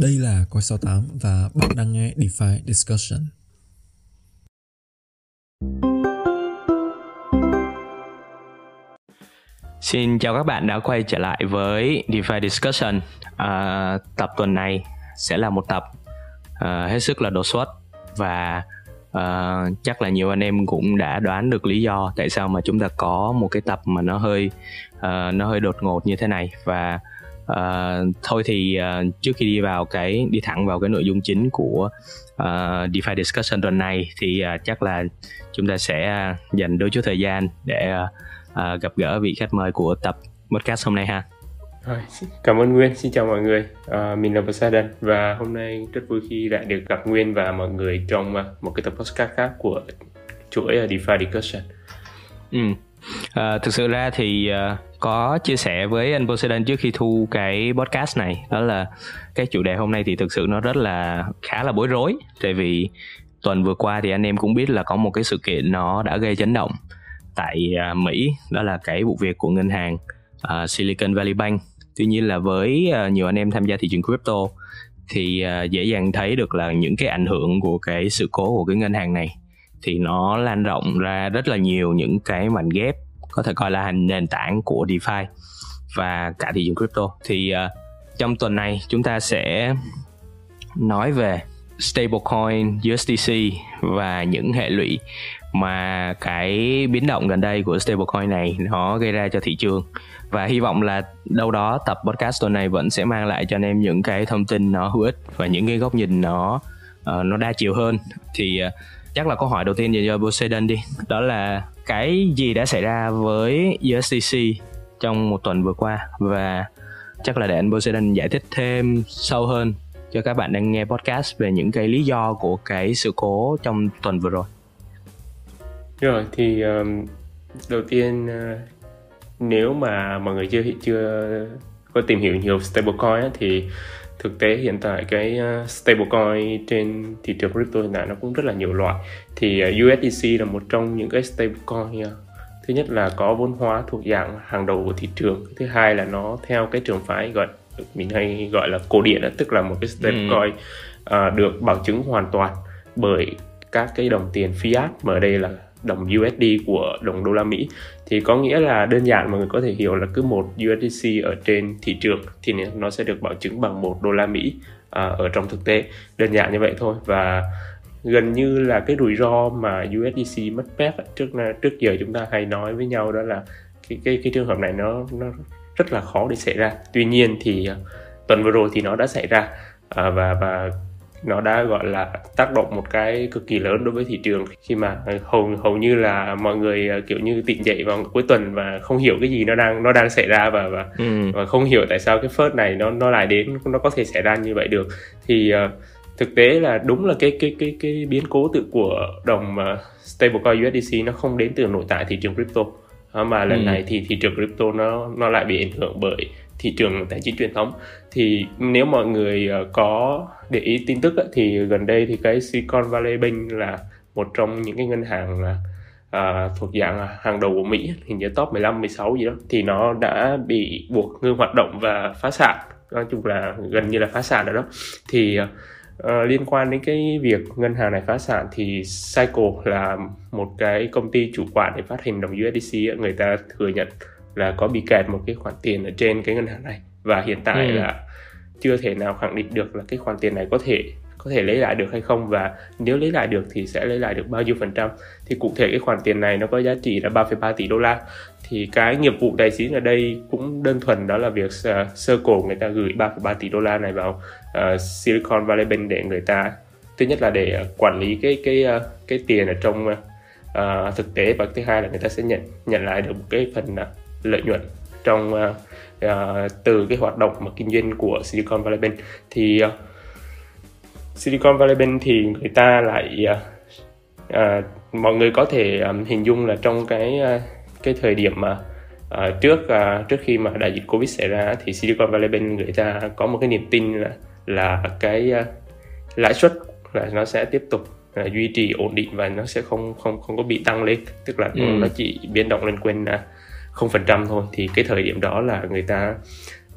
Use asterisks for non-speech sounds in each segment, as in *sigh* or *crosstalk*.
Đây là Coi 68 và bạn đang nghe DeFi Discussion. Xin chào các bạn đã quay trở lại với DeFi Discussion. À, tập tuần này sẽ là một tập à, hết sức là đột xuất và à, chắc là nhiều anh em cũng đã đoán được lý do tại sao mà chúng ta có một cái tập mà nó hơi à, nó hơi đột ngột như thế này và uh, thôi thì uh, trước khi đi vào cái đi thẳng vào cái nội dung chính của uh, DeFi discussion tuần này thì uh, chắc là chúng ta sẽ uh, dành đôi chút thời gian để uh, uh, gặp gỡ vị khách mời của tập podcast hôm nay ha. Rồi, cảm ơn Nguyên, xin chào mọi người. À, mình là Poseidon và hôm nay rất vui khi lại được gặp Nguyên và mọi người trong một cái tập podcast khác của chuỗi DeFi Discussion. Ừ. À, thực sự ra thì uh, có chia sẻ với anh Poseidon trước khi thu cái podcast này đó là cái chủ đề hôm nay thì thực sự nó rất là khá là bối rối. Tại vì tuần vừa qua thì anh em cũng biết là có một cái sự kiện nó đã gây chấn động tại uh, Mỹ đó là cái vụ việc của ngân hàng uh, Silicon Valley Bank. Tuy nhiên là với uh, nhiều anh em tham gia thị trường crypto thì uh, dễ dàng thấy được là những cái ảnh hưởng của cái sự cố của cái ngân hàng này thì nó lan rộng ra rất là nhiều những cái mảnh ghép có thể coi là nền tảng của DeFi và cả thị trường crypto. Thì uh, trong tuần này chúng ta sẽ nói về stablecoin USDC và những hệ lụy mà cái biến động gần đây của stablecoin này nó gây ra cho thị trường. Và hy vọng là đâu đó tập podcast tuần này vẫn sẽ mang lại cho anh em những cái thông tin nó hữu ích và những cái góc nhìn nó uh, nó đa chiều hơn. Thì uh, chắc là câu hỏi đầu tiên dành cho Poseidon đi đó là cái gì đã xảy ra với USDC trong một tuần vừa qua và chắc là để anh Poseidon giải thích thêm sâu hơn cho các bạn đang nghe podcast về những cái lý do của cái sự cố trong tuần vừa rồi. Rồi thì um, đầu tiên uh, nếu mà mọi người chưa chưa có tìm hiểu nhiều stablecoin thì thực tế hiện tại cái uh, stablecoin trên thị trường crypto hiện tại nó cũng rất là nhiều loại. Thì uh, USDC là một trong những cái stablecoin uh, thứ nhất là có vốn hóa thuộc dạng hàng đầu của thị trường. Thứ hai là nó theo cái trường phái gọi mình hay gọi là cổ điển tức là một cái stablecoin ừ. uh, được bảo chứng hoàn toàn bởi các cái đồng tiền fiat. Mà ở đây là đồng USD của đồng đô la Mỹ. Thì có nghĩa là đơn giản mọi người có thể hiểu là cứ một USDC ở trên thị trường thì nó sẽ được bảo chứng bằng một đô la Mỹ à, ở trong thực tế. Đơn giản như vậy thôi. Và gần như là cái rủi ro mà USDC mất phép trước trước giờ chúng ta hay nói với nhau đó là cái cái cái trường hợp này nó nó rất là khó để xảy ra. Tuy nhiên thì à, tuần vừa rồi thì nó đã xảy ra à, và và nó đã gọi là tác động một cái cực kỳ lớn đối với thị trường khi mà hầu hầu như là mọi người ờ, kiểu như tỉnh dậy vào cuối tuần và không hiểu cái gì nó đang nó đang xảy ra và và, ừ. và không hiểu tại sao cái phớt này nó nó lại đến nó có thể xảy ra như vậy được thì uh, thực tế là đúng là cái cái cái cái biến cố tự của đồng uh, stablecoin USDC nó không đến từ nội tại thị trường crypto uh, mà lần ừ. này thì thị trường crypto nó nó lại bị ảnh hưởng bởi thị trường tài chính truyền thống thì nếu mọi người uh, có để ý tin tức thì gần đây thì cái Silicon Valley Bank là một trong những cái ngân hàng à, thuộc dạng hàng đầu của Mỹ hình như top 15 16 gì đó thì nó đã bị buộc ngưng hoạt động và phá sản. Nói chung là gần như là phá sản rồi đó. Thì uh, liên quan đến cái việc ngân hàng này phá sản thì Cycle là một cái công ty chủ quản để phát hành đồng USDC người ta thừa nhận là có bị kẹt một cái khoản tiền ở trên cái ngân hàng này. Và hiện tại ừ. là chưa thể nào khẳng định được là cái khoản tiền này có thể có thể lấy lại được hay không và nếu lấy lại được thì sẽ lấy lại được bao nhiêu phần trăm. Thì cụ thể cái khoản tiền này nó có giá trị là 3,3 tỷ đô la. Thì cái nghiệp vụ tài chính ở đây cũng đơn thuần đó là việc ờ, uh, cổ người ta gửi 3,3 tỷ đô la này vào uh, Silicon Valley Bank để người ta thứ nhất là để uh, quản lý cái cái uh, cái tiền ở trong uh, thực tế và thứ hai là người ta sẽ nhận nhận lại được một cái phần uh, lợi nhuận trong uh, uh, từ cái hoạt động mà kinh doanh của Silicon Valley Bank thì uh, Silicon Valley Bank thì người ta lại uh, uh, mọi người có thể um, hình dung là trong cái uh, cái thời điểm mà uh, trước uh, trước khi mà đại dịch Covid xảy ra thì Silicon Valley Bank người ta có một cái niềm tin là là cái uh, lãi suất là nó sẽ tiếp tục uh, duy trì ổn định và nó sẽ không không không có bị tăng lên tức là ừ. nó chỉ biến động lên quanh uh, không phần trăm thôi thì cái thời điểm đó là người ta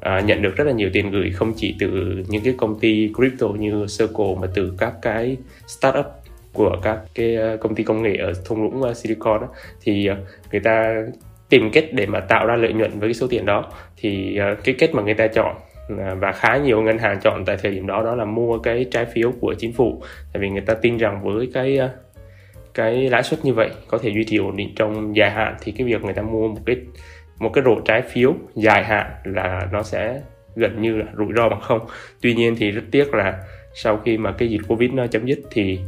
à, nhận được rất là nhiều tiền gửi không chỉ từ những cái công ty crypto như Circle mà từ các cái startup của các cái à, công ty công nghệ ở thung lũng à, Silicon đó, thì à, người ta tìm cách để mà tạo ra lợi nhuận với cái số tiền đó. Thì cái cách mà người ta chọn và khá nhiều ngân hàng chọn tại thời điểm đó đó là mua cái trái phiếu của chính phủ. Tại vì người ta tin rằng với cái cái lãi suất như vậy có thể duy trì ổn định trong dài hạn, thì cái việc người ta mua một cái một cái rổ trái phiếu dài hạn là nó sẽ gần như là rủi ro bằng không. Tuy nhiên thì rất tiếc là sau khi mà cái dịch covid nó chấm dứt thì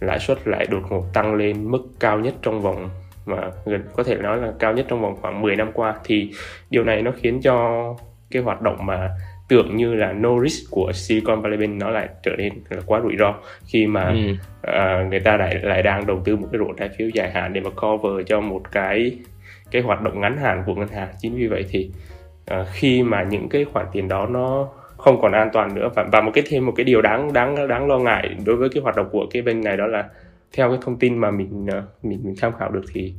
lãi suất lại đột ngột tăng lên mức cao nhất trong vòng mà gần, có thể nói là cao nhất trong vòng khoảng 10 năm qua. Thì điều này nó khiến cho cái hoạt động mà tưởng như là no risk của Silicon Valley Bank nó lại trở nên là quá rủi ro khi mà ừ. uh, người ta lại lại đang đầu tư một cái rổ trái phiếu dài hạn để mà cover cho một cái cái hoạt động ngắn hạn của ngân hàng chính vì vậy thì uh, khi mà những cái khoản tiền đó nó không còn an toàn nữa và, và một cái thêm một cái điều đáng đáng đáng lo ngại đối với cái hoạt động của cái bên này đó là theo cái thông tin mà mình ờ, mình, mình tham khảo được thì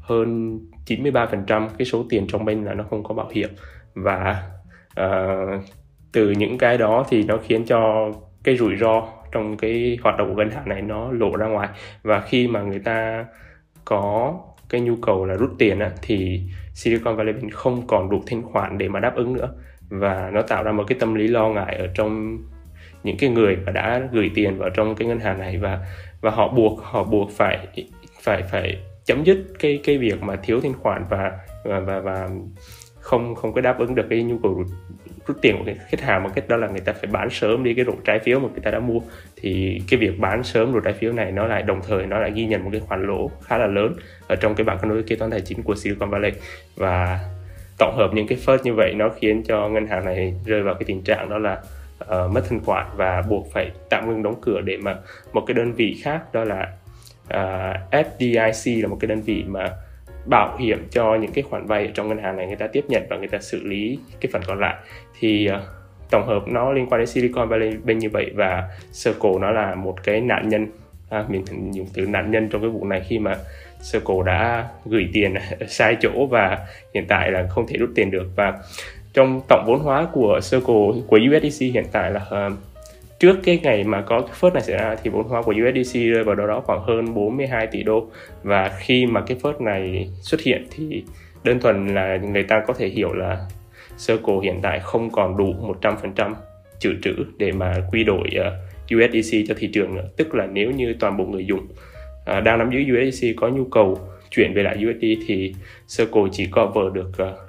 hơn 93% cái số tiền trong bên là nó không có bảo hiểm và uh, từ những cái đó thì nó khiến cho cái rủi ro trong cái hoạt động của ngân hàng này nó lộ ra ngoài. Và khi mà người ta có cái nhu cầu là rút tiền á, thì Silicon Valley Bank không còn đủ thanh khoản để mà đáp ứng nữa. Và nó tạo ra một cái tâm lý lo ngại ở trong những cái người mà đã gửi tiền vào trong cái ngân hàng này. Và và họ buộc họ buộc phải phải phải chấm dứt cái cái việc mà thiếu thanh khoản và và và, và không không có đáp ứng được cái nhu cầu rút, rút tiền của khách hàng một cách đó là người ta phải bán sớm đi cái rổ trái phiếu mà người ta đã mua. Thì cái việc bán sớm rổ trái phiếu này nó lại đồng thời nó lại ghi nhận một cái khoản lỗ khá là lớn ở trong cái bảng cân đối kế toán tài chính của Silicon Valley. Và tổng hợp những cái phớt như vậy nó khiến cho ngân hàng này rơi vào cái tình trạng đó là uh, mất thanh khoản và buộc phải tạm ngưng đóng cửa để mà một cái đơn vị khác đó là ờ, uh, FDIC là một cái đơn vị mà bảo hiểm cho những cái khoản vay ở trong ngân hàng này người ta tiếp nhận và người ta xử lý cái phần còn lại. Thì uh, tổng hợp nó liên quan đến Silicon Valley bên như vậy và Circle nó là một cái nạn nhân à, mình dùng từ nạn nhân trong cái vụ này khi mà Circle đã gửi tiền *laughs* sai chỗ và hiện tại là không thể rút tiền được. Và trong tổng vốn hóa của Circle của USDC hiện tại là uh, trước cái ngày mà có cái phớt này xảy ra thì vốn hóa của USDC rơi vào đâu đó khoảng hơn 42 tỷ đô. Và khi mà cái phớt này xuất hiện thì đơn thuần là người ta có thể hiểu là Circle hiện tại không còn đủ 100% dự trữ để mà quy đổi ờ, uh, USDC cho thị trường nữa. Tức là nếu như toàn bộ người dùng uh, đang nắm giữ USDC có nhu cầu chuyển về lại USD thì Circle chỉ cover được uh,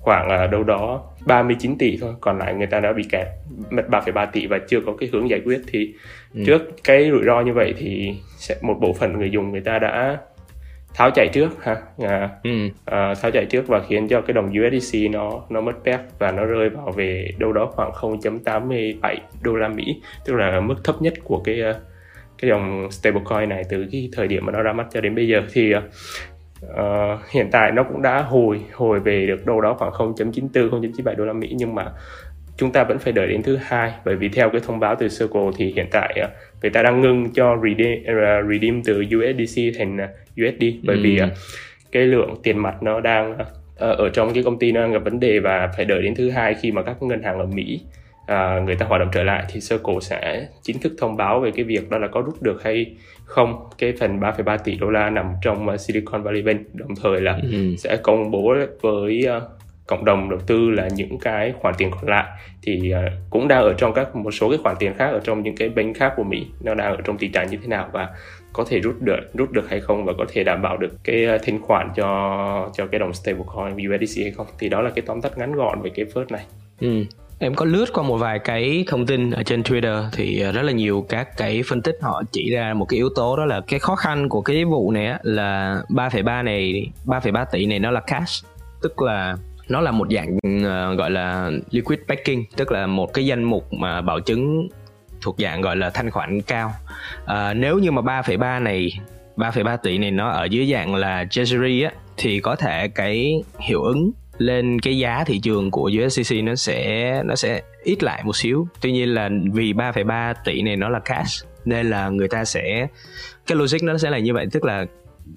khoảng uh, đâu đó 39 tỷ thôi còn lại người ta đã bị kẹt mất 3,3 tỷ và chưa có cái hướng giải quyết thì ừ. trước cái rủi ro như vậy thì sẽ một bộ phận người dùng người ta đã tháo chạy trước ha à, ừ. à, tháo chạy trước và khiến cho cái đồng USDC nó nó mất peg và nó rơi vào về đâu đó khoảng 0.87 đô la Mỹ tức là mức thấp nhất của cái ờ, cái dòng stablecoin này từ cái thời điểm mà nó ra mắt cho đến bây giờ thì uh, hiện tại nó cũng đã hồi hồi về được đâu đó khoảng 0.94 0.97 đô la Mỹ nhưng mà chúng ta vẫn phải đợi đến thứ hai bởi vì theo cái thông báo từ Circle thì hiện tại uh, người ta đang ngưng cho redeem, uh, redeem từ USDC thành USD bởi ừ. vì uh, cái lượng tiền mặt nó đang uh, ở trong cái công ty nó đang gặp vấn đề và phải đợi đến thứ hai khi mà các ngân hàng ở Mỹ uh, người ta hoạt động trở lại thì Circle sẽ chính thức thông báo về cái việc đó là có rút được hay không. Cái phần 3,3 tỷ đô la nằm trong uh, Silicon Valley Bank. Đồng thời là ừ. sẽ công bố với uh, cộng đồng đầu tư là những cái khoản tiền còn lại. Thì uh, cũng đang ở trong các một số cái khoản tiền khác ở trong những cái bánh khác của Mỹ. Nó đang ở trong tình trạng như thế nào và có thể rút được rút được hay không và có thể đảm bảo được cái thanh khoản cho cho cái đồng stablecoin USDC hay không. Thì đó là cái tóm tắt ngắn gọn về cái first này. Ừ em có lướt qua một vài cái thông tin ở trên Twitter thì ờ, rất là nhiều các cái phân tích họ chỉ ra một cái yếu tố đó là cái khó khăn của cái vụ này là 3,3 này 3,3 tỷ này nó là cash. Tức là nó là một dạng uh, gọi là liquid backing tức là một cái danh mục mà bảo chứng thuộc dạng gọi là thanh khoản cao. Uh, nếu như mà 3,3 này 3,3 tỷ này nó ở dưới dạng là treasury á thì có thể cái hiệu ứng lên cái giá thị trường của USDC nó sẽ nó sẽ ít lại một xíu. Tuy nhiên là vì 3,3 tỷ này nó là cash nên là người ta sẽ cái logic nó sẽ là như vậy. Tức là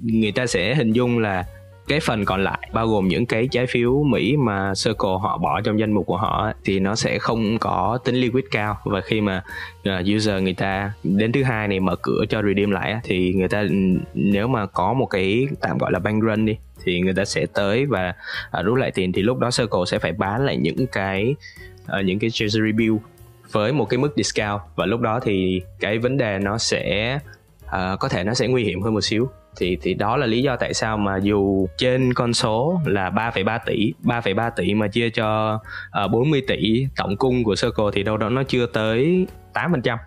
người ta sẽ hình dung là cái phần còn lại bao gồm những cái trái phiếu Mỹ mà Circle họ bỏ trong danh mục của họ thì nó sẽ không có tính liquid cao. Và khi mà à, user người ta đến thứ hai này mở cửa cho redeem lại thì người ta ừ, nếu mà có một cái tạm gọi là bank run đi thì người ta sẽ tới và uh, rút lại tiền thì lúc đó Circle sẽ phải bán lại những cái uh, những cái treasury bill với một cái mức discount. Và lúc đó thì cái vấn đề nó sẽ uh, có thể nó sẽ nguy hiểm hơn một xíu. Thì thì đó là lý do tại sao mà dù trên con số là 3,3 tỷ 3,3 tỷ mà chia cho ờ, uh, 40 tỷ tổng cung của Circle thì đâu đó nó chưa tới 8%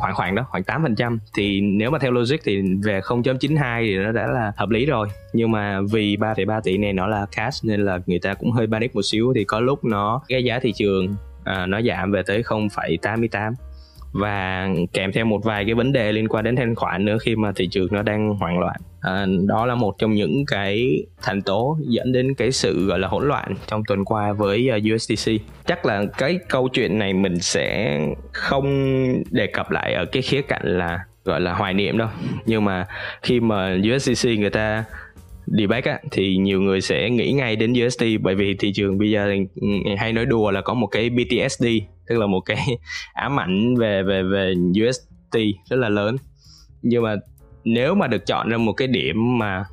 khoảng khoảng đó khoảng 8% thì nếu mà theo logic thì về 0.92 thì nó đã là hợp lý rồi. Nhưng mà vì 3,3 tỷ này nó là cash nên là người ta cũng hơi panic một xíu. Thì có lúc nó cái giá thị trường à, nó giảm về tới 0,88 và kèm theo một vài cái vấn đề liên quan đến thanh khoản nữa khi mà thị trường nó đang hoảng loạn. À, đó là một trong những cái thành tố dẫn đến cái sự gọi là hỗn loạn trong tuần qua với à, uh, USDC chắc là cái câu chuyện này mình sẽ không đề cập lại ở cái khía cạnh là gọi là hoài niệm đâu. Nhưng mà khi mà USDC người ta debate á thì nhiều người sẽ nghĩ ngay đến USD bởi vì thị trường bây giờ ừ, hay nói đùa là có một cái BTSD tức là một cái *laughs* ám ảnh về về về USD rất là lớn. Nhưng mà nếu mà được chọn ra một cái điểm mà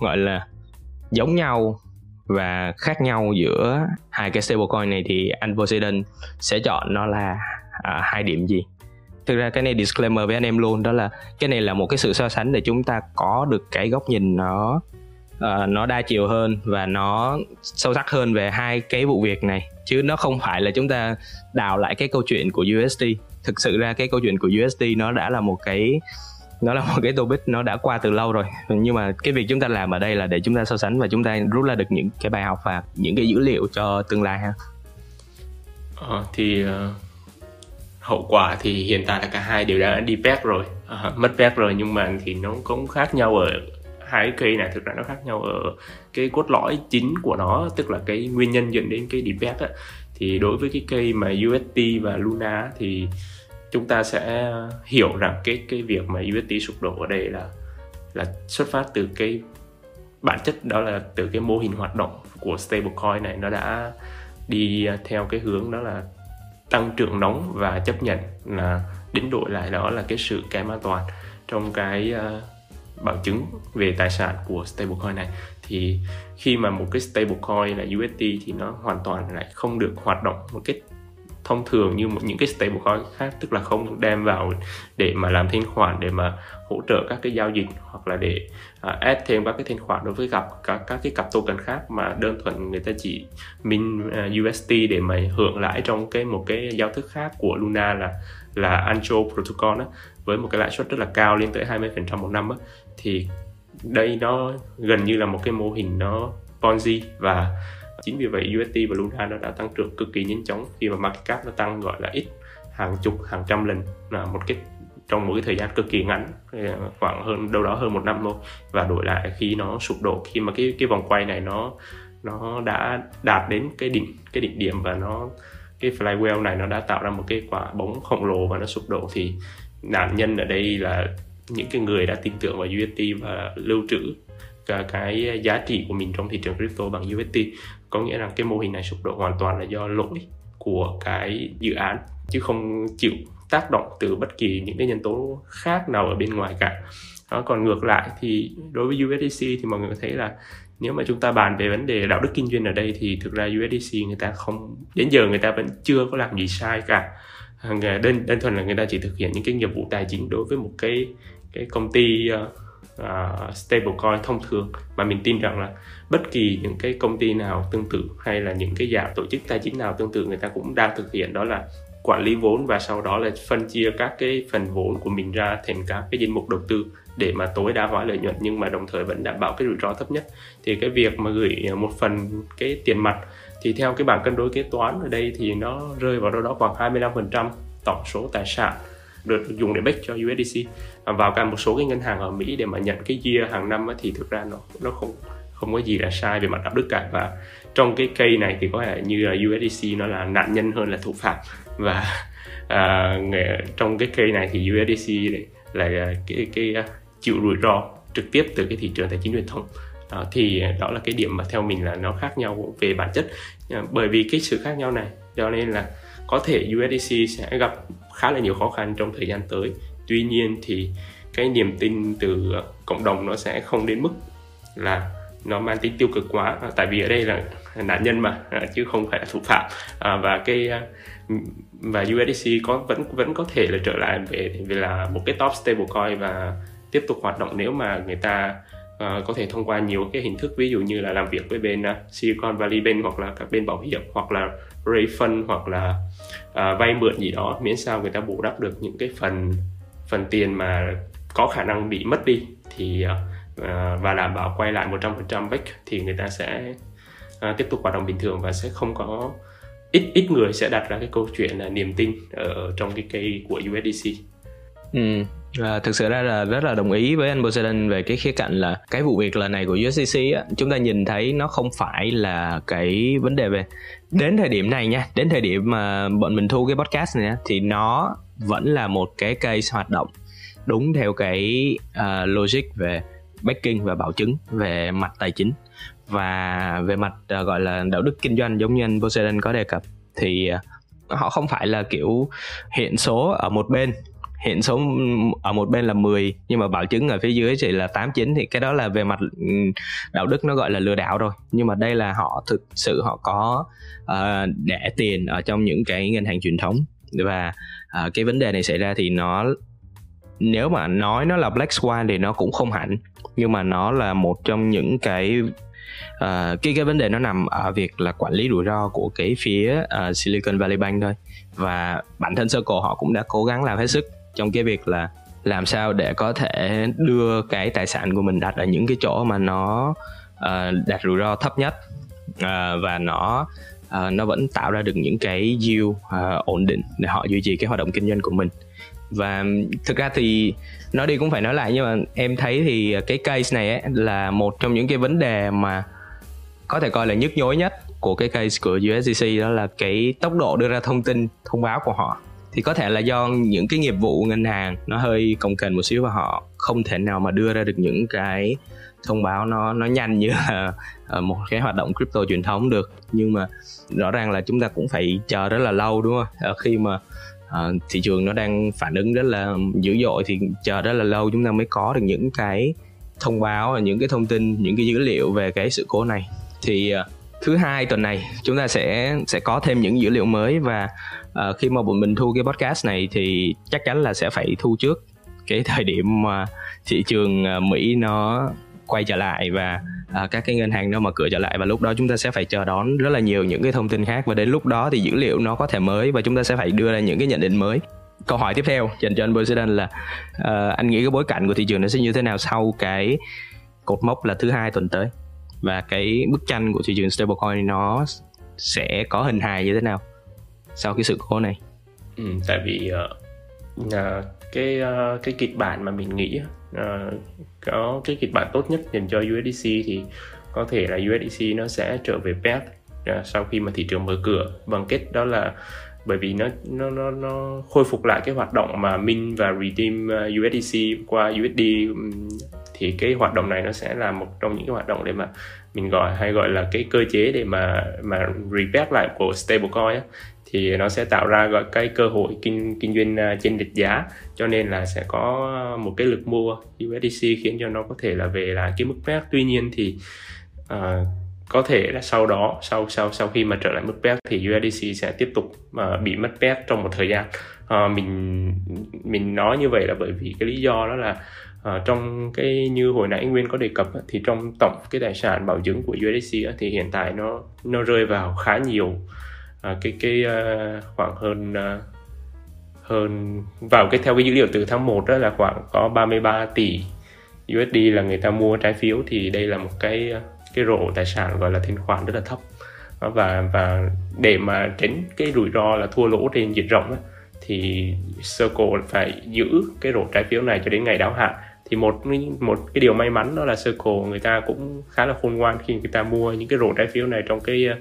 gọi là giống nhau và khác nhau giữa hai cái stablecoin này thì anh Poseidon sẽ chọn nó là à, hai điểm gì? Thực ra cái này disclaimer với anh em luôn đó là cái này là một cái sự so sánh để chúng ta có được cái góc nhìn nó uh, nó đa chiều hơn và nó sâu sắc hơn về hai cái vụ việc này. Chứ nó không phải là chúng ta đào lại cái câu chuyện của USD thực sự ra cái câu chuyện của USD nó đã là một cái nó là một cái topic nó đã qua từ lâu rồi. Nhưng mà cái việc chúng ta làm ở đây là để chúng ta so sánh và chúng ta rút ra được những cái bài học và những cái dữ liệu cho tương lai ha. Ờ, thì uh, hậu quả thì hiện tại là cả hai đều đã đi back rồi. Uh, mất back rồi nhưng mà thì nó cũng khác nhau ở hai cái cây này thực ra nó khác nhau ở cái cốt lõi chính của nó tức là cái nguyên nhân dẫn đến cái debate á. Thì đối với cái cây mà UST và Luna thì chúng ta sẽ hiểu rằng cái cái việc mà UST sụp đổ ở đây là là xuất phát từ cái bản chất đó là từ cái mô hình hoạt động của stablecoin này nó đã đi theo cái hướng đó là tăng trưởng nóng và chấp nhận là đính đổi lại đó là cái sự kém an toàn trong cái uh, bằng chứng về tài sản của stablecoin này. Thì khi mà một cái stablecoin là USD thì nó hoàn toàn lại không được hoạt động một cách thông thường như một những cái stablecoin khác, tức là không đem vào để mà làm thanh khoản, để mà hỗ trợ các cái giao dịch hoặc là để À, add thêm các cái thanh khoản đối với gặp các các cái cặp token khác mà đơn thuần người ta chỉ min uh, để mà hưởng lãi trong cái một cái giao thức khác của Luna là là Ancho Protocol á, với một cái lãi suất rất là cao lên tới 20% một năm á, thì đây nó gần như là một cái mô hình nó Ponzi và chính vì vậy UST và Luna nó đã tăng trưởng cực kỳ nhanh chóng khi mà market cap nó tăng gọi là ít hàng chục hàng trăm lần là một cái trong một cái thời gian cực kỳ ngắn ờ, khoảng hơn, đâu đó hơn một năm thôi, và đổi lại khi nó sụp đổ, khi mà cái cái vòng quay này nó nó đã đạt đến cái đỉnh cái đỉnh điểm và nó, cái flywheel này nó đã tạo ra một cái quả bóng khổng lồ và nó sụp đổ, thì nạn nhân ở đây là những cái người đã tin tưởng vào UST và lưu trữ cả cái giá trị của mình trong thị trường crypto bằng UST có nghĩa rằng cái mô hình này sụp đổ hoàn toàn là do lỗi của cái dự án, chứ không chịu tác động từ bất kỳ những cái nhân tố khác nào ở bên ngoài cả. Đó, còn ngược lại thì đối với USDC thì mọi người thấy là nếu mà chúng ta bàn về vấn đề đạo đức kinh doanh ở đây thì thực ra USDC người ta không đến giờ người ta vẫn chưa có làm gì sai cả. Đơn đơn thuần là người ta chỉ thực hiện những cái nghiệp vụ tài chính đối với một cái cái công ty uh, uh, stablecoin thông thường. Mà mình tin rằng là bất kỳ những cái công ty nào tương tự hay là những cái dạng tổ chức tài chính nào tương tự người ta cũng đang thực hiện đó là quản lý vốn và sau đó là phân chia các cái phần vốn của mình ra thành các cái danh mục đầu tư để mà tối đa hóa lợi nhuận nhưng mà đồng thời vẫn đảm bảo cái rủi ro thấp nhất. Thì cái việc mà gửi à, một phần cái tiền mặt thì theo cái bảng cân đối kế toán ở đây thì nó rơi vào đâu đó khoảng 25% tổng số tài sản được dùng để bách cho USDC vào cả một số cái ngân hàng ở Mỹ để mà nhận cái year hàng năm thì thực ra nó nó không không có gì là sai về mặt đạo đức cả. Và trong cái cây này thì có thể như là USDC nó là nạn nhân hơn là thủ phạm. Và à, trong cái cây này thì USDC là cái, cái, cái chịu rủi ro trực tiếp từ cái thị trường tài chính truyền thống. À, thì đó là cái điểm mà theo mình là nó khác nhau về bản chất. À, bởi vì cái sự khác nhau này cho nên là có thể USDC sẽ gặp khá là nhiều khó khăn trong thời gian tới. Tuy nhiên thì cái niềm tin từ cộng đồng nó sẽ không đến mức là nó mang tính tiêu cực quá. À, tại vì ở đây là nạn nhân mà à, chứ không phải là thủ phạm. À, và cái à, và USDC có vẫn vẫn có thể là trở lại về về là một cái top stablecoin và tiếp tục hoạt động nếu mà người ta uh, có thể thông qua nhiều cái hình thức ví dụ như là làm việc với bên uh, Silicon Valley Bank hoặc là các bên bảo hiểm hoặc là raise fund hoặc là uh, vay mượn gì đó miễn sao người ta bù đắp được những cái phần phần tiền mà có khả năng bị mất đi. Thì uh, À, và đảm bảo quay lại 100% back thì người ta sẽ uh, tiếp tục hoạt động bình thường và sẽ không có ít ít người sẽ đặt ra cái câu chuyện là niềm tin ở trong cái cây của USDC. Ừ, À, thực sự ra là rất là đồng ý với anh Poseidon về cái khía cạnh là cái vụ việc lần này của USDC á, chúng ta nhìn thấy nó không phải là cái vấn đề về đến thời điểm này nha, đến thời điểm mà bọn mình thu cái podcast này thì nó vẫn là một cái case hoạt động đúng theo cái uh, logic về backing và bảo chứng về mặt tài chính và về mặt uh, gọi là đạo đức kinh doanh giống như anh Poseidon có đề cập thì uh, họ không phải là kiểu hiện số ở một bên hiện số ở một bên là 10 nhưng mà bảo chứng ở phía dưới chỉ là 8 9 thì cái đó là về mặt ừ, đạo đức nó gọi là lừa đảo rồi. Nhưng mà đây là họ thực sự họ có uh, để tiền ở trong những cái ngân hàng truyền thống và uh, cái vấn đề này xảy ra thì nó nếu mà nói nó là black swan thì nó cũng không hẳn. Nhưng mà nó là một trong những cái uh, cái cái vấn đề nó nằm ở việc là quản lý rủi ro của cái phía uh, Silicon Valley Bank thôi. Và bản thân Circle họ cũng đã cố gắng làm hết sức trong cái việc là làm sao để có thể đưa cái tài sản của mình đặt ở những cái chỗ mà nó ờ, uh, đạt rủi ro thấp nhất. Uh, và nó uh, nó vẫn tạo ra được những cái yield uh, ổn định để họ duy trì cái hoạt động kinh doanh của mình và thực ra thì nói đi cũng phải nói lại, nhưng mà em thấy thì cái case này ấy là một trong những cái vấn đề mà có thể coi là nhức nhối nhất của cái case của USDC đó là cái tốc độ đưa ra thông tin, thông báo của họ. Thì có thể là do những cái nghiệp vụ ngân hàng nó hơi cồng kềnh một xíu và họ không thể nào mà đưa ra được những cái thông báo nó nó nhanh như là ờ, một cái hoạt động crypto truyền thống được. Nhưng mà rõ ràng là chúng ta cũng phải chờ rất là lâu, đúng không? Ờ, khi mà uh, thị trường nó đang phản ứng rất là dữ dội thì chờ rất là lâu chúng ta mới có được những cái thông báo những cái thông tin những cái dữ liệu về cái sự cố này. Thì uh, thứ hai tuần này chúng ta sẽ sẽ có thêm những dữ liệu mới và uh, khi mà bọn mình thu cái podcast này thì chắc chắn là sẽ phải thu trước cái *laughs* thời điểm mà thị trường Mỹ nó quay trở lại và à, các cái ngân hàng nó mở cửa trở lại. Và lúc đó chúng ta sẽ phải chờ đón rất là nhiều những cái thông tin khác. Và đến lúc đó thì dữ liệu nó có thể mới và chúng ta sẽ phải đưa ra những cái nhận định mới. Câu hỏi tiếp theo dành cho anh President là uh, anh nghĩ cái bối cảnh của thị trường nó sẽ như thế nào sau cái cột mốc là thứ hai tuần tới? Và cái bức tranh của thị trường stablecoin nó sẽ có hình hài như thế nào sau cái sự cố này? Ừ, tại vì uh, cái uh, cái kịch bản mà mình nghĩ uh, có cái kịch bản tốt nhất dành cho USDC thì có thể là USDC nó sẽ trở về PET uh, ờ, sau khi mà thị trường mở cửa. Bằng cách đó là bởi vì nó nó nó nó khôi phục lại cái hoạt động mà min và redeem USDC qua USD thì cái hoạt động này nó sẽ là một trong những cái hoạt động để mà mình gọi hay gọi là cái cơ chế để mà mà repair lại của stablecoin á thì nó sẽ tạo ra gọi cái cơ hội kinh kinh doanh à, trên địch giá. Cho nên là sẽ có một cái lực mua USDC khiến cho nó có thể là về là cái mức peg tuy nhiên thì uh, có thể là sau đó sau sau sau khi mà trở lại mức peg thì USDC sẽ tiếp tục uh, bị mất peg trong một thời gian. Uh, mình mình nói như vậy là bởi vì cái lý do đó là À, trong cái như hồi nãy Nguyên có đề cập thì trong tổng cái tài sản bảo chứng của USDC thì hiện tại nó nó rơi vào khá nhiều à, cái cái à, khoảng hơn à, hơn vào cái theo cái dữ liệu từ tháng 1 đó là khoảng có 33 tỷ USD là người ta mua trái phiếu thì đây là một cái à, cái rổ tài sản gọi là thanh khoản rất là thấp. Và và để mà tránh cái rủi ro là thua lỗ trên diện rộng đó, thì Circle phải giữ cái rổ trái phiếu này cho đến ngày đáo hạn. Thì một một cái điều may mắn đó là Circle người ta cũng khá là khôn ngoan khi người ta mua những cái rổ trái phiếu này trong cái à,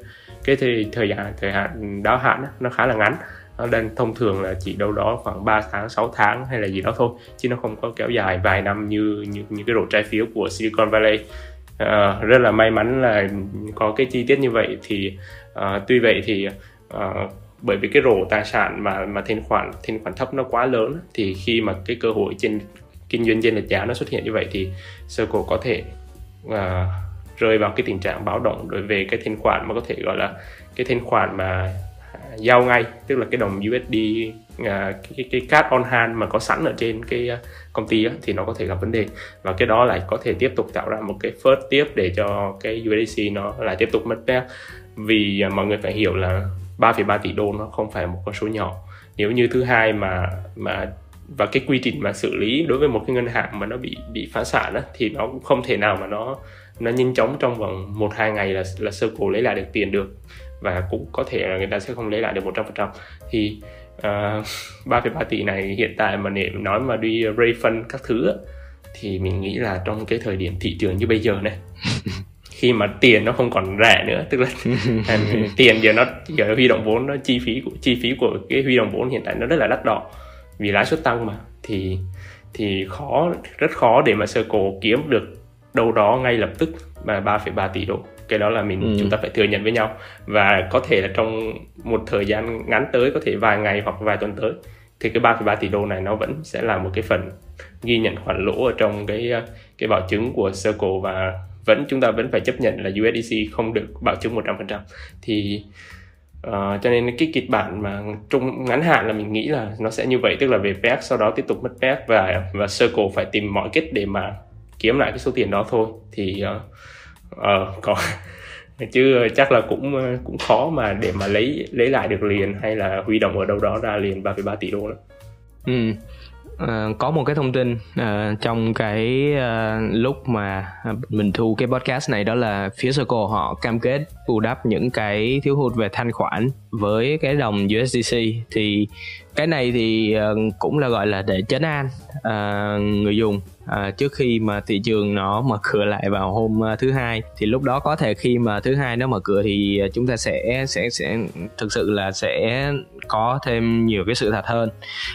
cái thời thời gian thời hạn đáo hạn đó, nó khá là ngắn. Nó đang thông thường là chỉ đâu đó khoảng 3 tháng 6 tháng hay là gì đó thôi chứ nó không có kéo dài vài năm như như những cái rổ trái phiếu của Silicon Valley. À, rất là may mắn là có cái chi tiết như vậy thì à, tuy vậy thì à, bởi vì cái rổ tài sản mà mà thanh khoản thanh khoản thấp nó quá lớn thì khi mà cái cơ hội trên kinh doanh trên lệch giá nó xuất hiện như vậy thì Circle có thể uh, rơi vào cái tình trạng báo động đối về cái thanh khoản mà có thể gọi là cái thanh khoản mà à, giao ngay tức là cái đồng USD uh, à, cái, cái card on hand mà có sẵn ở trên cái uh, công ty đó, thì nó có thể gặp vấn đề. Và cái đó lại có thể tiếp tục tạo ra một cái first tiếp để cho cái USDC nó lại tiếp tục mất vé vì uh, mọi người phải hiểu là 3,3 tỷ đô nó không phải một con số nhỏ. Nếu như thứ hai mà mà và cái quy trình mà xử lý đối với một cái ngân hàng mà nó bị bị phá sản đó thì nó cũng không thể nào mà nó nó nhanh chóng trong vòng một hai ngày là là sơ cổ lấy lại được tiền được. Và cũng có thể là người ta sẽ không lấy lại được 100% thì uh, ờ, 3,3 tỷ này hiện tại mà để nói mà đi raise fund các thứ thì mình nghĩ là trong cái thời điểm thị trường như bây giờ này *laughs* khi mà tiền nó không còn rẻ nữa tức là *laughs* tiền giờ nó giờ huy động vốn nó chi phí của chi phí của cái huy động vốn hiện tại nó rất là đắt đỏ. Vì lãi suất tăng mà thì thì khó rất khó để mà Circle kiếm được đâu đó ngay lập tức mà 3,3 tỷ đô. Cái đó là mình ừ. chúng ta phải thừa nhận với nhau. Và có thể là trong một thời gian ngắn tới có thể vài ngày hoặc vài tuần tới thì cái 3,3 tỷ đô này nó vẫn sẽ là một cái phần ghi nhận khoản lỗ ở trong cái cái bảo chứng của Circle. Và vẫn chúng ta vẫn phải chấp nhận là USDC không được bảo chứng 100% thì uh, cho nên cái kịch bản mà trung ngắn hạn là mình nghĩ là nó sẽ như vậy. Tức là về PEC sau đó tiếp tục mất PEC và và Circle phải tìm mọi cách để mà kiếm lại cái số tiền đó thôi thì uh, uh, có *laughs* chứ ờ, chắc là cũng cũng khó mà để mà lấy lấy lại được liền hay là huy động ở đâu đó ra liền 3,3 tỷ đô đó. Ừ. À, có một cái thông tin à, trong cái à, lúc mà mình thu cái podcast này đó là phía Circle họ cam kết bù đắp những cái thiếu hụt về thanh khoản với cái đồng USDC thì cái này thì ờ, cũng là gọi là để chấn an à, người dùng. À, trước khi mà thị trường nó mở cửa lại vào hôm thứ hai thì lúc đó có thể khi mà thứ hai nó mở cửa thì chúng ta sẽ sẽ sẽ thực sự là sẽ có thêm nhiều cái sự thật hơn.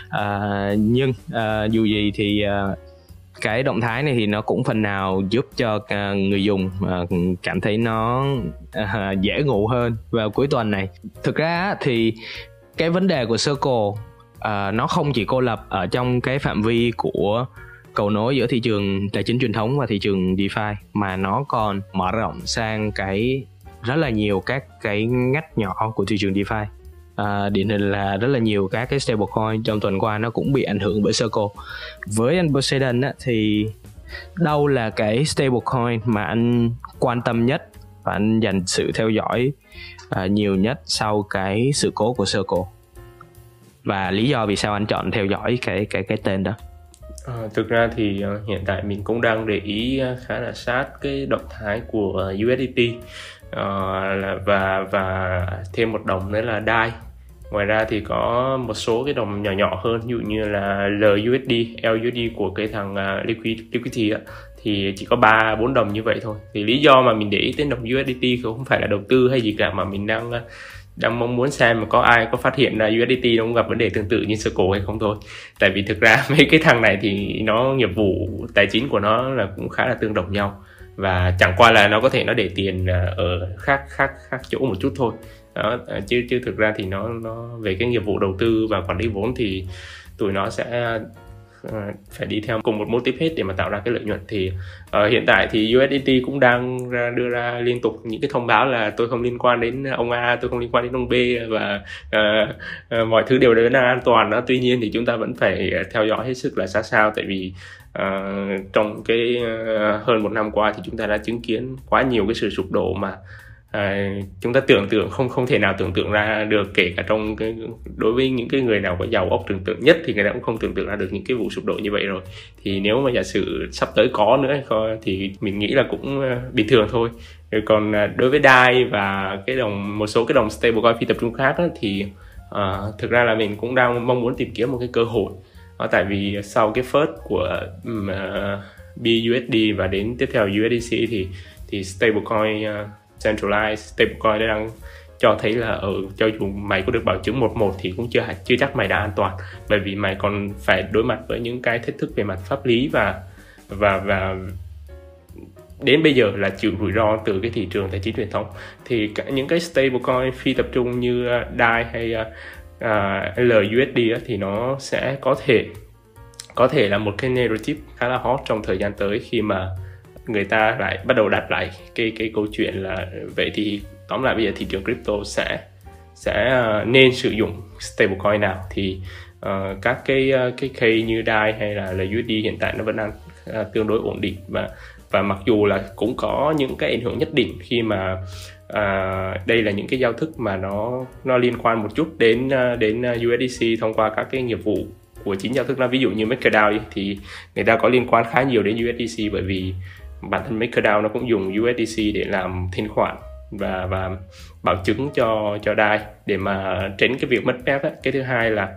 À, nhưng à, dù gì thì à, cái động thái này thì nó cũng phần nào giúp cho người dùng cảm thấy nó dễ ngủ hơn vào cuối tuần này. Thực ra thì cái vấn đề của circle uh, nó không chỉ cô lập ở trong cái phạm vi của cầu nối giữa thị trường tài chính truyền thống và thị trường DeFi mà nó còn mở rộng sang cái rất là nhiều các cái ngách nhỏ của thị trường DeFi. À, điển hình là rất là nhiều các cái stablecoin trong tuần qua nó cũng bị ảnh hưởng bởi Circle. Với anh Poseidon á, thì đâu là cái stablecoin mà anh quan tâm nhất và anh dành sự theo dõi à, nhiều nhất sau cái sự cố của Circle? Và lý do vì sao anh chọn theo dõi cái cái cái tên đó? À, thực ra thì uh, hiện tại mình cũng đang để ý uh, khá là sát cái động thái của uh, USDT uh, à, và và thêm một đồng nữa là DAI. Ngoài ra thì có một số cái đồng nhỏ nhỏ hơn ví dụ như là LUSD, LUSD của cái thằng uh, Liquid, Liquidity á, thì chỉ có ba bốn đồng như vậy thôi. Thì lý do mà mình để ý đến đồng USDT không phải là đầu tư hay gì cả mà mình đang uh, đang mong muốn xem mà có ai có phát hiện ra USDT nó cũng gặp vấn đề tương tự như Circle hay không thôi. Tại vì thực ra *laughs* mấy cái thằng này thì nó nghiệp vụ tài chính của nó là cũng khá là tương đồng nhau. Và chẳng qua là nó có thể nó để tiền à, ở khác khác khác chỗ một chút thôi. Đó à, chứ chứ thực ra thì nó nó về cái nghiệp vụ đầu tư và quản lý vốn thì tụi nó sẽ Ờ, phải đi theo cùng một mô típ hết để mà tạo ra cái lợi nhuận. Thì uh, hiện tại thì USDT cũng đang ra, đưa ra liên tục những cái thông báo là tôi không liên quan đến ông A tôi không liên quan đến ông B và uh, uh, mọi thứ đều đang an toàn đó. Tuy nhiên thì chúng ta vẫn phải theo dõi hết sức là sát sao tại vì uh, trong cái uh, hơn một năm qua thì chúng ta đã chứng kiến quá nhiều cái sự sụp đổ mà à, chúng ta tưởng tượng không không thể nào tưởng tượng ra được kể cả trong cái đối với những cái người nào có giàu óc tưởng tượng nhất thì người ta cũng không tưởng tượng ra được những cái vụ sụp đổ như vậy rồi. Thì nếu mà giả sử sắp tới có nữa thì mình nghĩ là cũng à, bình thường thôi. Còn à, đối với DAI và cái đồng một số cái đồng stablecoin phi tập trung khác đó, thì uh, thực ra là mình cũng đang mong muốn tìm kiếm một cái cơ hội. Đó, tại vì sau cái first của um, uh, BUSD và đến tiếp theo USDC thì thì stablecoin uh, centralized stablecoin đang cho thấy là ở ừ, cho dù mày có được bảo chứng một một thì cũng chưa chưa chắc mày đã an toàn. Bởi vì mày còn phải đối mặt với những cái thách thức về mặt pháp lý và và và đến bây giờ là chịu rủi ro từ cái thị trường tài chính truyền thống. Thì cả những cái stablecoin phi tập trung như ờ, DAI hay ờ, ờ, uh, uh, LUSD thì nó sẽ có thể có thể là một cái narrative khá là hot trong thời gian tới khi mà người ta lại bắt đầu đặt lại cái cái câu chuyện là vậy thì tóm lại bây giờ thị trường crypto sẽ sẽ uh, nên sử dụng stablecoin nào? Thì uh, các cái uh, cái cây như DAI hay là là USD hiện tại nó vẫn đang uh, tương đối ổn định và và mặc dù là cũng có những cái ảnh hưởng nhất định khi mà uh, đây là những cái giao thức mà nó nó liên quan một chút đến uh, đến USDC thông qua các cái nghiệp vụ của chính giao thức. Đó ví dụ như MakerDAO thì người ta có liên quan khá nhiều đến USDC bởi vì bản thân MakerDAO nó cũng dùng USDC để làm thanh khoản và và bảo chứng cho cho DAI để mà tránh cái việc mất phép ấy. cái thứ hai là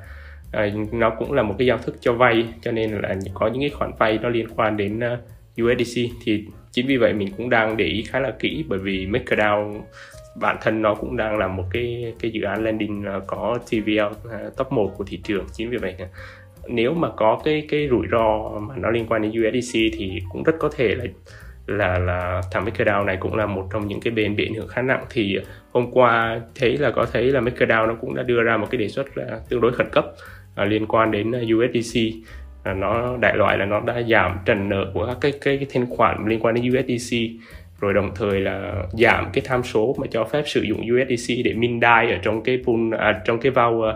à, nó cũng là một cái giao thức cho vay cho nên là có những cái khoản vay nó liên quan đến ờ, uh, USDC thì chính vì vậy mình cũng đang để ý khá là kỹ bởi vì MakerDAO bản thân nó cũng đang là một cái cái dự án landing ờ, có TVL uh, top 1 của thị trường chính vì vậy nếu mà có cái cái rủi ro mà nó liên quan đến USDC thì cũng rất có thể là là là thằng MakerDAO này cũng là một trong những cái bên bị ảnh hưởng khá nặng. Thì hôm qua thấy là có thấy là MakerDAO nó cũng đã đưa ra một cái đề xuất là tương đối khẩn cấp à, liên quan đến à, USDC à, nó đại loại là nó đã giảm trần nợ của các cái cái, cái thanh khoản liên quan đến USDC rồi đồng thời là giảm cái tham số mà cho phép sử dụng USDC để min DAI ở trong cái pool à, trong cái vào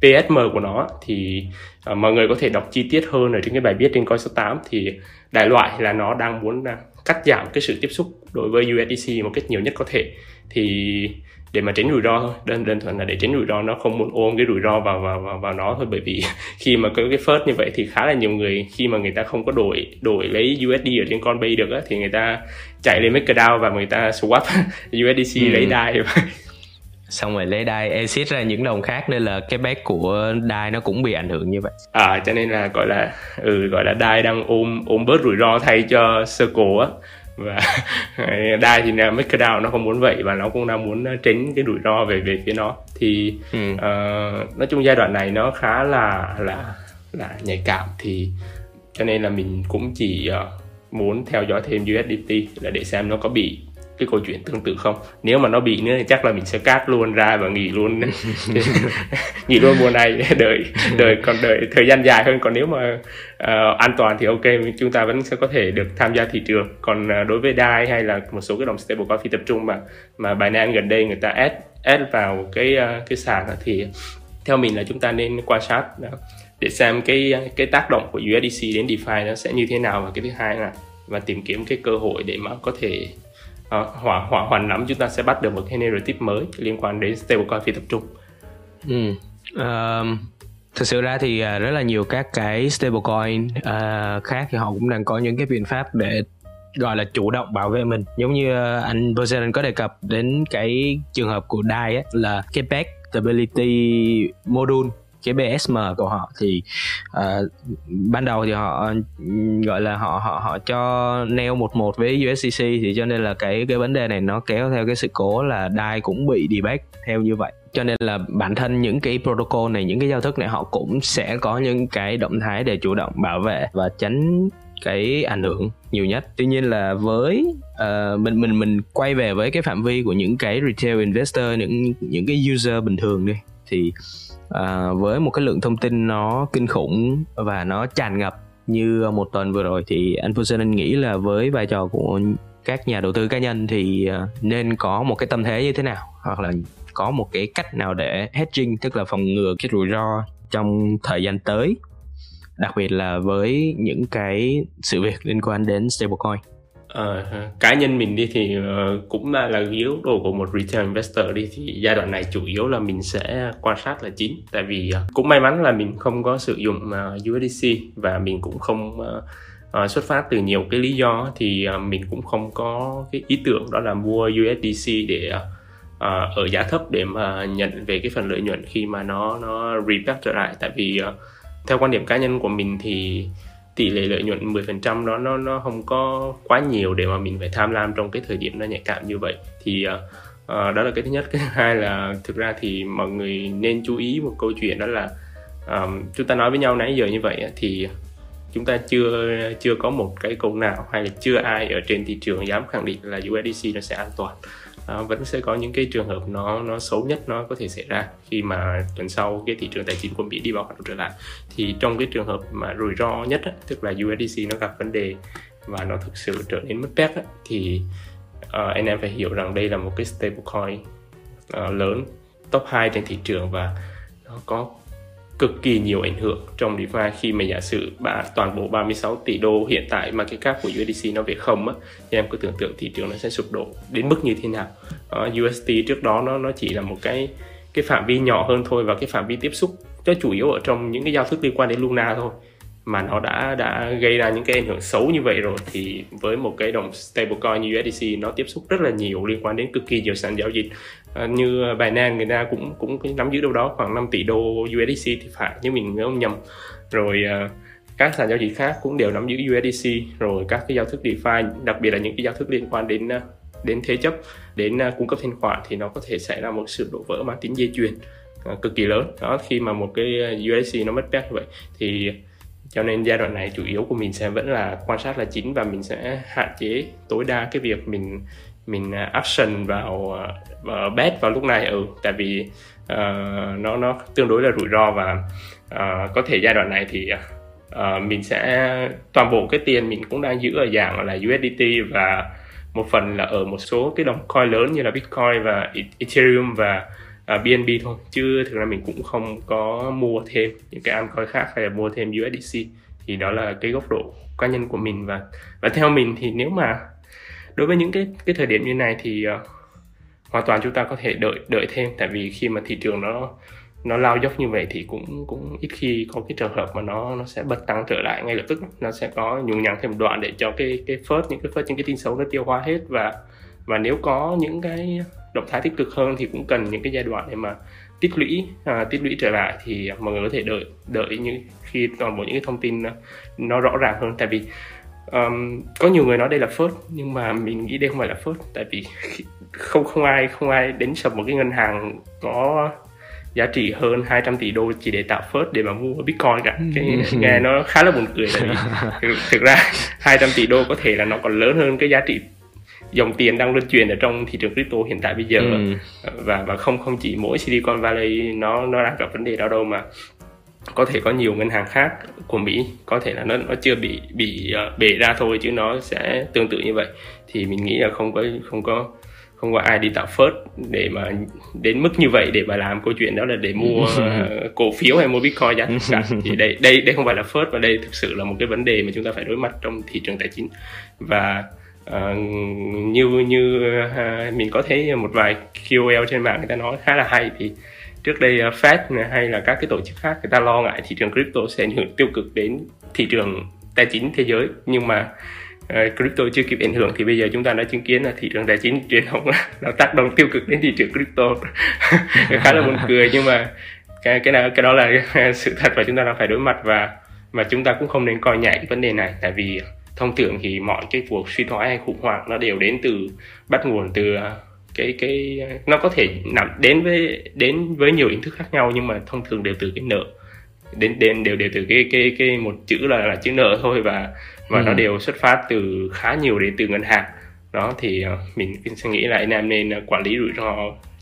PSM của nó thì uh, mọi người có thể đọc chi tiết hơn ở trên cái bài viết trên coi số 8 thì đại loại là nó đang muốn uh, cắt giảm cái sự tiếp xúc đối với USDC một cách nhiều nhất có thể. Thì để mà tránh rủi ro thôi đơn đơn thuần là để tránh rủi ro nó không muốn ôm cái rủi ro vào vào vào, vào nó thôi. Bởi vì *laughs* khi mà có cái first như vậy thì khá là nhiều người khi mà người ta không có đổi đổi lấy USD ở trên con bay được á, thì người ta chạy lên MakerDAO và người ta swap *laughs* USDC ừ. lấy DAI *laughs* xong rồi lấy đai exit ra những đồng khác nên là cái bet của đai nó cũng bị ảnh hưởng như vậy. À cho nên là gọi là ừ gọi là đai đang ôm ôm bớt rủi ro thay cho circle á. Và *laughs* đai thì là MakerDAO nó không muốn vậy và nó cũng đang muốn tránh cái rủi ro về về phía nó. Thì ừ. uh, nói chung giai đoạn này nó khá là là là nhạy cảm thì cho nên là mình cũng chỉ uh, muốn theo dõi thêm USDT là để xem nó có bị cái câu chuyện tương tự không? Nếu mà nó bị nữa thì chắc là mình sẽ cát luôn ra và nghỉ luôn. *laughs* Nghỉ luôn mùa này đợi đợi còn đợi thời gian dài hơn. Còn nếu mà uh, an toàn thì ok chúng ta vẫn sẽ có thể được tham gia thị trường. Còn uh, đối với DAI hay là một số cái đồng stablecoin phi tập trung mà mà Binance gần đây người ta add add vào cái uh, cái sàn thì theo mình là chúng ta nên quan sát để xem cái cái tác động của USDC đến DeFi nó sẽ như thế nào. Và cái thứ hai là và tìm kiếm cái cơ hội để mà có thể uh, hỏa hỏa hoàn nắm chúng ta sẽ bắt được một cái narrative mới liên quan đến stablecoin phi tập trung. Ừ. Uh, thực sự ra thì à, rất là nhiều các cái stablecoin uh, khác thì họ cũng đang có những cái biện pháp để gọi là chủ động bảo vệ mình giống như à, anh Poseidon có đề cập đến cái trường hợp của DAI ấy, là cái back stability module cái BSM của họ thì uh, ban đầu thì họ gọi là họ họ họ cho neo một một với USDC thì cho nên là cái cái vấn đề này nó kéo theo cái sự cố là DAI cũng bị debug theo như vậy. Cho nên là bản thân những cái protocol này những cái giao thức này họ cũng sẽ có những cái động thái để chủ động bảo vệ và tránh cái ảnh hưởng nhiều nhất. Tuy nhiên là với uh, mình mình mình quay về với cái phạm vi của những cái retail investor những những cái user bình thường đi thì à, với một cái lượng thông tin nó kinh khủng và nó tràn ngập như một tuần vừa rồi thì anh Fusen nghĩ là với vai trò của các nhà đầu tư cá nhân thì à, nên có một cái tâm thế như thế nào? Hoặc là có một cái cách nào để hedging tức là phòng ngừa cái rủi ro trong thời gian tới? Đặc biệt là với những cái sự việc liên quan đến stablecoin. Uh, cá nhân mình đi thì uh, cũng là, là yếu đồ của một retail investor đi thì giai đoạn này chủ yếu là mình sẽ quan sát là chính. Tại vì uh, cũng may mắn là mình không có sử dụng uh, USDC và mình cũng không uh, uh, xuất phát từ nhiều cái lý do thì uh, mình cũng không có cái ý tưởng đó là mua USDC để uh, ở giá thấp để mà nhận về cái phần lợi nhuận khi mà nó nó repack trở lại. Tại vì uh, theo quan điểm cá nhân của mình thì tỷ lệ lợi nhuận 10% đó nó nó không có quá nhiều để mà mình phải tham lam trong cái thời điểm nó nhạy cảm như vậy. Thì uh, đó là cái thứ nhất. Cái thứ hai là thực ra thì mọi người nên chú ý một câu chuyện đó là um, chúng ta nói với nhau nãy giờ như vậy thì chúng ta chưa chưa có một cái câu nào hay là chưa ai ở trên thị trường dám khẳng định là USDC nó sẽ an toàn à, vẫn sẽ có những cái trường hợp nó nó xấu nhất nó có thể xảy ra khi mà tuần sau cái thị trường tài chính của Mỹ đi vào hoạt động trở lại. Thì trong cái trường hợp mà rủi ro nhất á, tức là USDC nó gặp vấn đề và nó thực sự trở nên mất peg thì uh, anh em phải hiểu rằng đây là một cái stablecoin uh, lớn top 2 trên thị trường và nó có cực kỳ nhiều ảnh hưởng trong DeFi khi mà giả sử bà, toàn bộ 36 tỷ đô hiện tại mà cái cap của USDC nó về không á thì em cứ tưởng tượng thị trường nó sẽ sụp đổ đến mức như thế nào? Uh, USD trước đó nó nó chỉ là một cái cái phạm vi nhỏ hơn thôi và cái phạm vi tiếp xúc nó chủ yếu ở trong những cái giao thức liên quan đến Luna thôi. Mà nó đã đã gây ra những cái ảnh hưởng xấu như vậy rồi thì với một cái đồng stablecoin như USDC nó tiếp xúc rất là nhiều liên quan đến cực kỳ nhiều sàn giao dịch như như Binance người ta cũng cũng nắm giữ đâu đó khoảng 5 tỷ đô USDC thì phải nhưng mình nhớ không nhầm. Rồi ờ, các sàn giao dịch khác cũng đều nắm giữ USDC rồi các cái giao thức DeFi, đặc biệt là những cái giao thức liên quan đến ờ, đến thế chấp, đến cung cấp thanh khoản thì nó có thể xảy ra một sự đổ vỡ mang tính dây chuyền cực kỳ lớn. Đó, khi mà một cái USDC nó mất pet như vậy thì cho nên giai đoạn này chủ yếu của mình sẽ vẫn là quan sát là chính và mình sẽ hạn chế tối đa cái việc mình mình option action vào à, uh, bet vào lúc này ừ tại vì uh, nó nó tương đối là rủi ro và uh, có thể giai đoạn này thì uh, mình sẽ toàn bộ cái tiền mình cũng đang giữ ở dạng là USDT và một phần là ở một số cái đồng coin lớn như là Bitcoin và e-, Ethereum và uh, BNB thôi. Chứ thực ra mình cũng không có mua thêm những cái altcoin khác hay là mua thêm USDC thì đó là cái góc độ cá nhân của mình và và theo mình thì nếu mà đối với những cái cái thời điểm như này thì uh, hoàn toàn chúng ta có thể đợi đợi thêm. Tại vì khi mà thị trường nó nó lao dốc như vậy thì cũng cũng ít khi có cái trường hợp mà nó nó sẽ bật tăng trở lại ngay lập tức. Nó sẽ có nhùng nhằng thêm một đoạn để cho cái cái phớt những cái phớt những cái tin xấu nó tiêu hóa hết. Và và nếu có những cái động thái tích cực hơn thì cũng cần những cái giai đoạn để mà tích lũy à, tích lũy trở lại. Thì mọi người có thể đợi đợi những khi toàn bộ những cái thông tin ờ, nó rõ ràng hơn. Tại vì um, có nhiều người nói đây là first nhưng mà mình nghĩ đây không phải là first tại vì không không ai không ai đến sập một cái ngân hàng có giá trị hơn 200 tỷ đô chỉ để tạo first để mà mua bitcoin cả. Cái nghe nó khá là buồn cười tại vì *laughs* thực, thực ra 200 tỷ đô có thể là nó còn lớn hơn cái giá trị dòng tiền đang luân chuyển ở trong thị trường crypto hiện tại bây giờ. Ừ. và và không không chỉ mỗi Silicon Valley nó nó đang gặp vấn đề đó đâu mà có thể có nhiều ngân hàng khác của Mỹ có thể là nó nó chưa bị bị uh, bể ra thôi chứ nó sẽ tương tự như vậy. Thì mình nghĩ là không có không có không có ai đi tạo first để mà đến mức như vậy để mà làm câu chuyện đó là để *laughs* mua uh, cổ phiếu hay mua bitcoin giá cả *laughs* thì đây đây đây không phải là first và đây thực sự là một cái vấn đề mà chúng ta phải đối mặt trong thị trường tài chính. Và uh, như như uh, mình có thấy một vài KOL trên mạng người ta nói khá là hay thì trước đây uh, Fed hay là các cái tổ chức khác người ta lo ngại thị trường crypto sẽ ảnh hưởng tiêu cực đến thị trường tài chính thế giới. Nhưng mà uh, crypto chưa kịp ảnh hưởng thì bây giờ chúng ta đã chứng kiến là thị trường tài chính truyền thống nó tác động tiêu cực đến thị trường crypto. *laughs* Khá là buồn cười nhưng mà cái cái nào cái đó là *laughs* sự thật và chúng ta đang phải đối mặt và mà chúng ta cũng không nên coi nhẹ cái vấn đề này. Tại vì thông thường thì mọi cái cuộc suy thoái hay khủng hoảng nó đều đến từ bắt nguồn từ à, cái cái nó có thể nằm đến với đến với nhiều hình thức khác nhau nhưng mà thông thường đều từ cái nợ đến đến đều đều từ cái cái cái một chữ là là chữ nợ thôi và và ừ. nó đều xuất phát từ khá nhiều đến từ ngân hàng đó thì uh, mình, sẽ nghĩ là anh em nên uh, quản lý rủi ro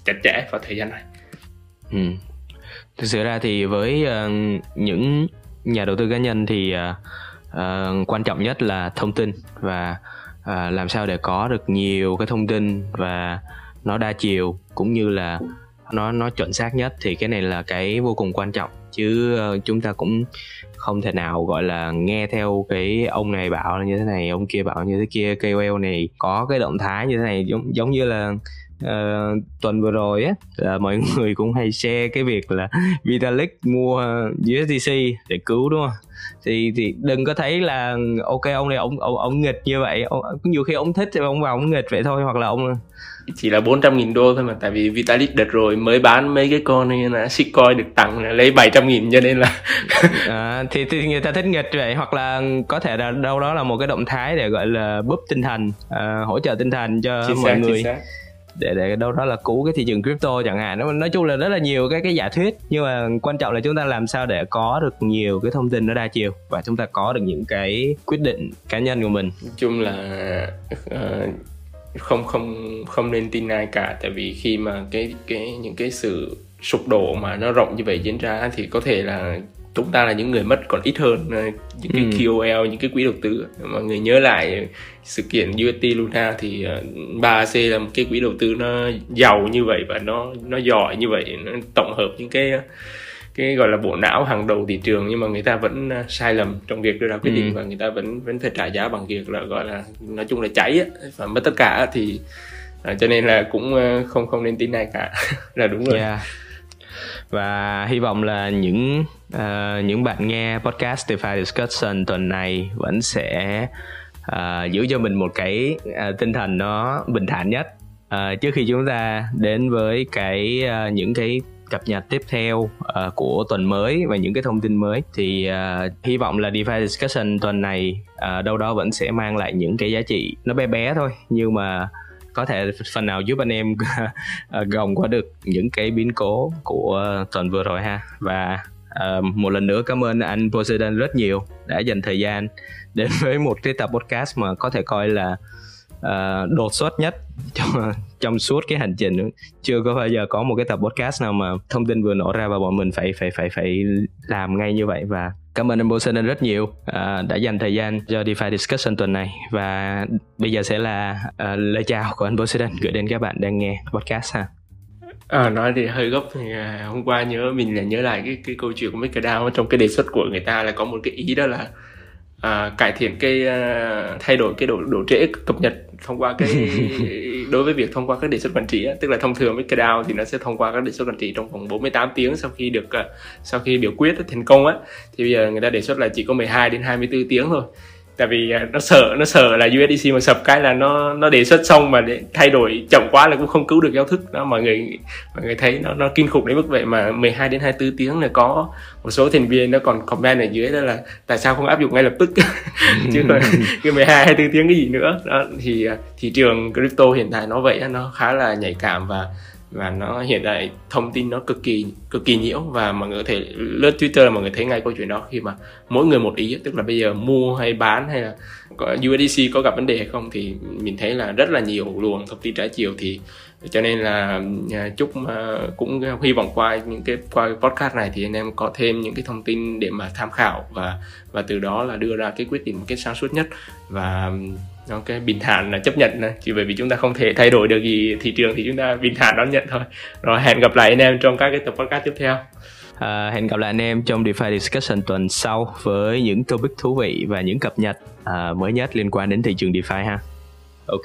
chặt chẽ vào thời gian này ừ. thực sự ra thì với uh, những nhà đầu tư cá nhân thì uh, uh, quan trọng nhất là thông tin và uh, làm sao để có được nhiều cái thông tin và nó đa chiều cũng như là nó nó chuẩn xác nhất thì cái này là cái vô cùng quan trọng. Chứ ờ, chúng ta cũng không thể nào gọi là nghe theo cái ông này bảo là như thế này ông kia bảo như thế kia KOL này có cái động thái như thế này giống giống như là uh, tuần vừa rồi á là mọi *laughs* người cũng hay share cái việc là Vitalik mua USDC để cứu đúng không? Thì thì đừng có thấy là ok ông này ông ông, ông nghịch như vậy. Ông, nhiều khi ông thích thì ông vào ông nghịch vậy thôi hoặc là ông chỉ là 400 nghìn đô thôi mà tại vì Vitalik đợt rồi mới bán mấy cái con này là Shitcoin được tặng lấy 700 nghìn cho nên là *laughs* à, thì, thì người ta thích nghịch vậy hoặc là có thể là đâu đó là một cái động thái để gọi là búp tinh thần uh, hỗ trợ tinh thần cho chính mọi xác, người để để đâu đó là cứu cái thị trường crypto chẳng hạn. Nó nói chung là rất là nhiều cái cái giả thuyết nhưng mà quan trọng là chúng ta làm sao để có được nhiều cái thông tin nó đa chiều và chúng ta có được những cái quyết định cá nhân của mình. Nói chung là uh, không không không nên tin ai cả tại vì khi mà cái cái những cái sự sụp đổ mà nó rộng như vậy diễn ra thì có thể là chúng ta là những người mất còn ít hơn ờ, những cái ừ. KOL những cái quỹ đầu tư mọi người nhớ lại sự kiện UST Luna thì 3AC ờ, là một cái quỹ đầu tư nó giàu như vậy và nó nó giỏi như vậy nó tổng hợp những cái cái gọi là bộ não hàng đầu thị trường nhưng mà người ta vẫn ờ, sai lầm trong việc đưa ra quyết định ừ. và người ta vẫn vẫn phải trả giá bằng việc là gọi là nói chung là cháy á và mất tất cả thì cho nên là cũng không không nên tin ai cả *laughs* là đúng rồi yeah và hy vọng là những uh, những bạn nghe podcast DeFi Discussion tuần này vẫn sẽ uh, giữ cho mình một cái uh, tinh thần nó bình thản nhất. Uh, trước khi chúng ta đến với cái uh, những cái cập nhật tiếp theo uh, của tuần mới và những cái thông tin mới thì uh, hy vọng là DeFi Discussion tuần này uh, đâu đó vẫn sẽ mang lại những cái giá trị nó bé bé thôi. Nhưng mà có thể phần nào giúp anh em ờ, gồng qua được những cái biến cố của tuần vừa rồi ha. Và uh, một lần nữa cảm ơn anh Poseidon rất nhiều đã dành thời gian đến với một cái tập podcast mà có thể coi là uh, đột xuất nhất trong trong suốt cái hành trình. Chưa có bao giờ có một cái tập podcast nào mà thông tin vừa nổ ra và bọn mình phải phải phải phải làm ngay như vậy. Và Cảm ơn anh Poseidon rất nhiều à, đã dành thời gian cho DeFi Discussion tuần này. Và bây giờ sẽ là à, lời chào của anh Poseidon gửi đến các bạn đang nghe podcast ha. À, nói thì hơi gấp thì à, hôm qua nhớ mình là nhớ lại cái cái câu chuyện của MakerDAO trong cái đề xuất của người ta là có một cái ý đó là à, cải thiện cái à, thay đổi cái độ độ trễ cập nhật thông qua cái *laughs* đối với việc thông qua các đề xuất quản trị á, tức là thông thường với cái DAO thì nó sẽ thông qua các đề xuất quản trị trong vòng 48 tiếng sau khi được uh, sau khi biểu quyết thành công á. Thì bây giờ người ta đề xuất là chỉ có 12 đến 24 tiếng thôi tại vì à, nó sợ nó sợ là USDC mà sập cái là nó nó đề xuất xong mà để thay đổi chậm quá là cũng không cứu được giao thức. Đó mọi người mọi người thấy nó nó kinh khủng đến mức vậy mà 12 đến 24 tiếng là có một số thành viên nó còn comment ở dưới đó là tại sao không áp dụng ngay lập tức? *laughs* Chứ còn *laughs* cái 12 24 tiếng cái gì nữa. Đó thì à, thị trường crypto hiện tại nó vậy nó khá là nhạy cảm và và nó hiện tại thông tin nó cực kỳ cực kỳ nhiễu và mọi người có thể lướt Twitter là mọi người thấy ngay câu chuyện đó khi mà mỗi người một ý, tức là bây giờ mua hay bán hay là có USDC có gặp vấn đề hay không thì mình thấy là rất là nhiều luồng thông tin trái chiều thì cho nên là à, chúc cũng hy vọng qua những cái, qua podcast này thì anh em có thêm những cái thông tin để mà tham khảo và và từ đó là đưa ra cái quyết định một cái sáng suốt nhất. Và ok bình thản là chấp nhận này chỉ bởi vì chúng ta không thể thay đổi được gì thị trường thì chúng ta bình thản đón nhận thôi rồi hẹn gặp lại anh em trong các cái tập podcast tiếp theo À, hẹn gặp lại anh em trong DeFi Discussion tuần sau với những topic thú vị và những cập nhật à, mới nhất liên quan đến thị trường DeFi ha. Ok.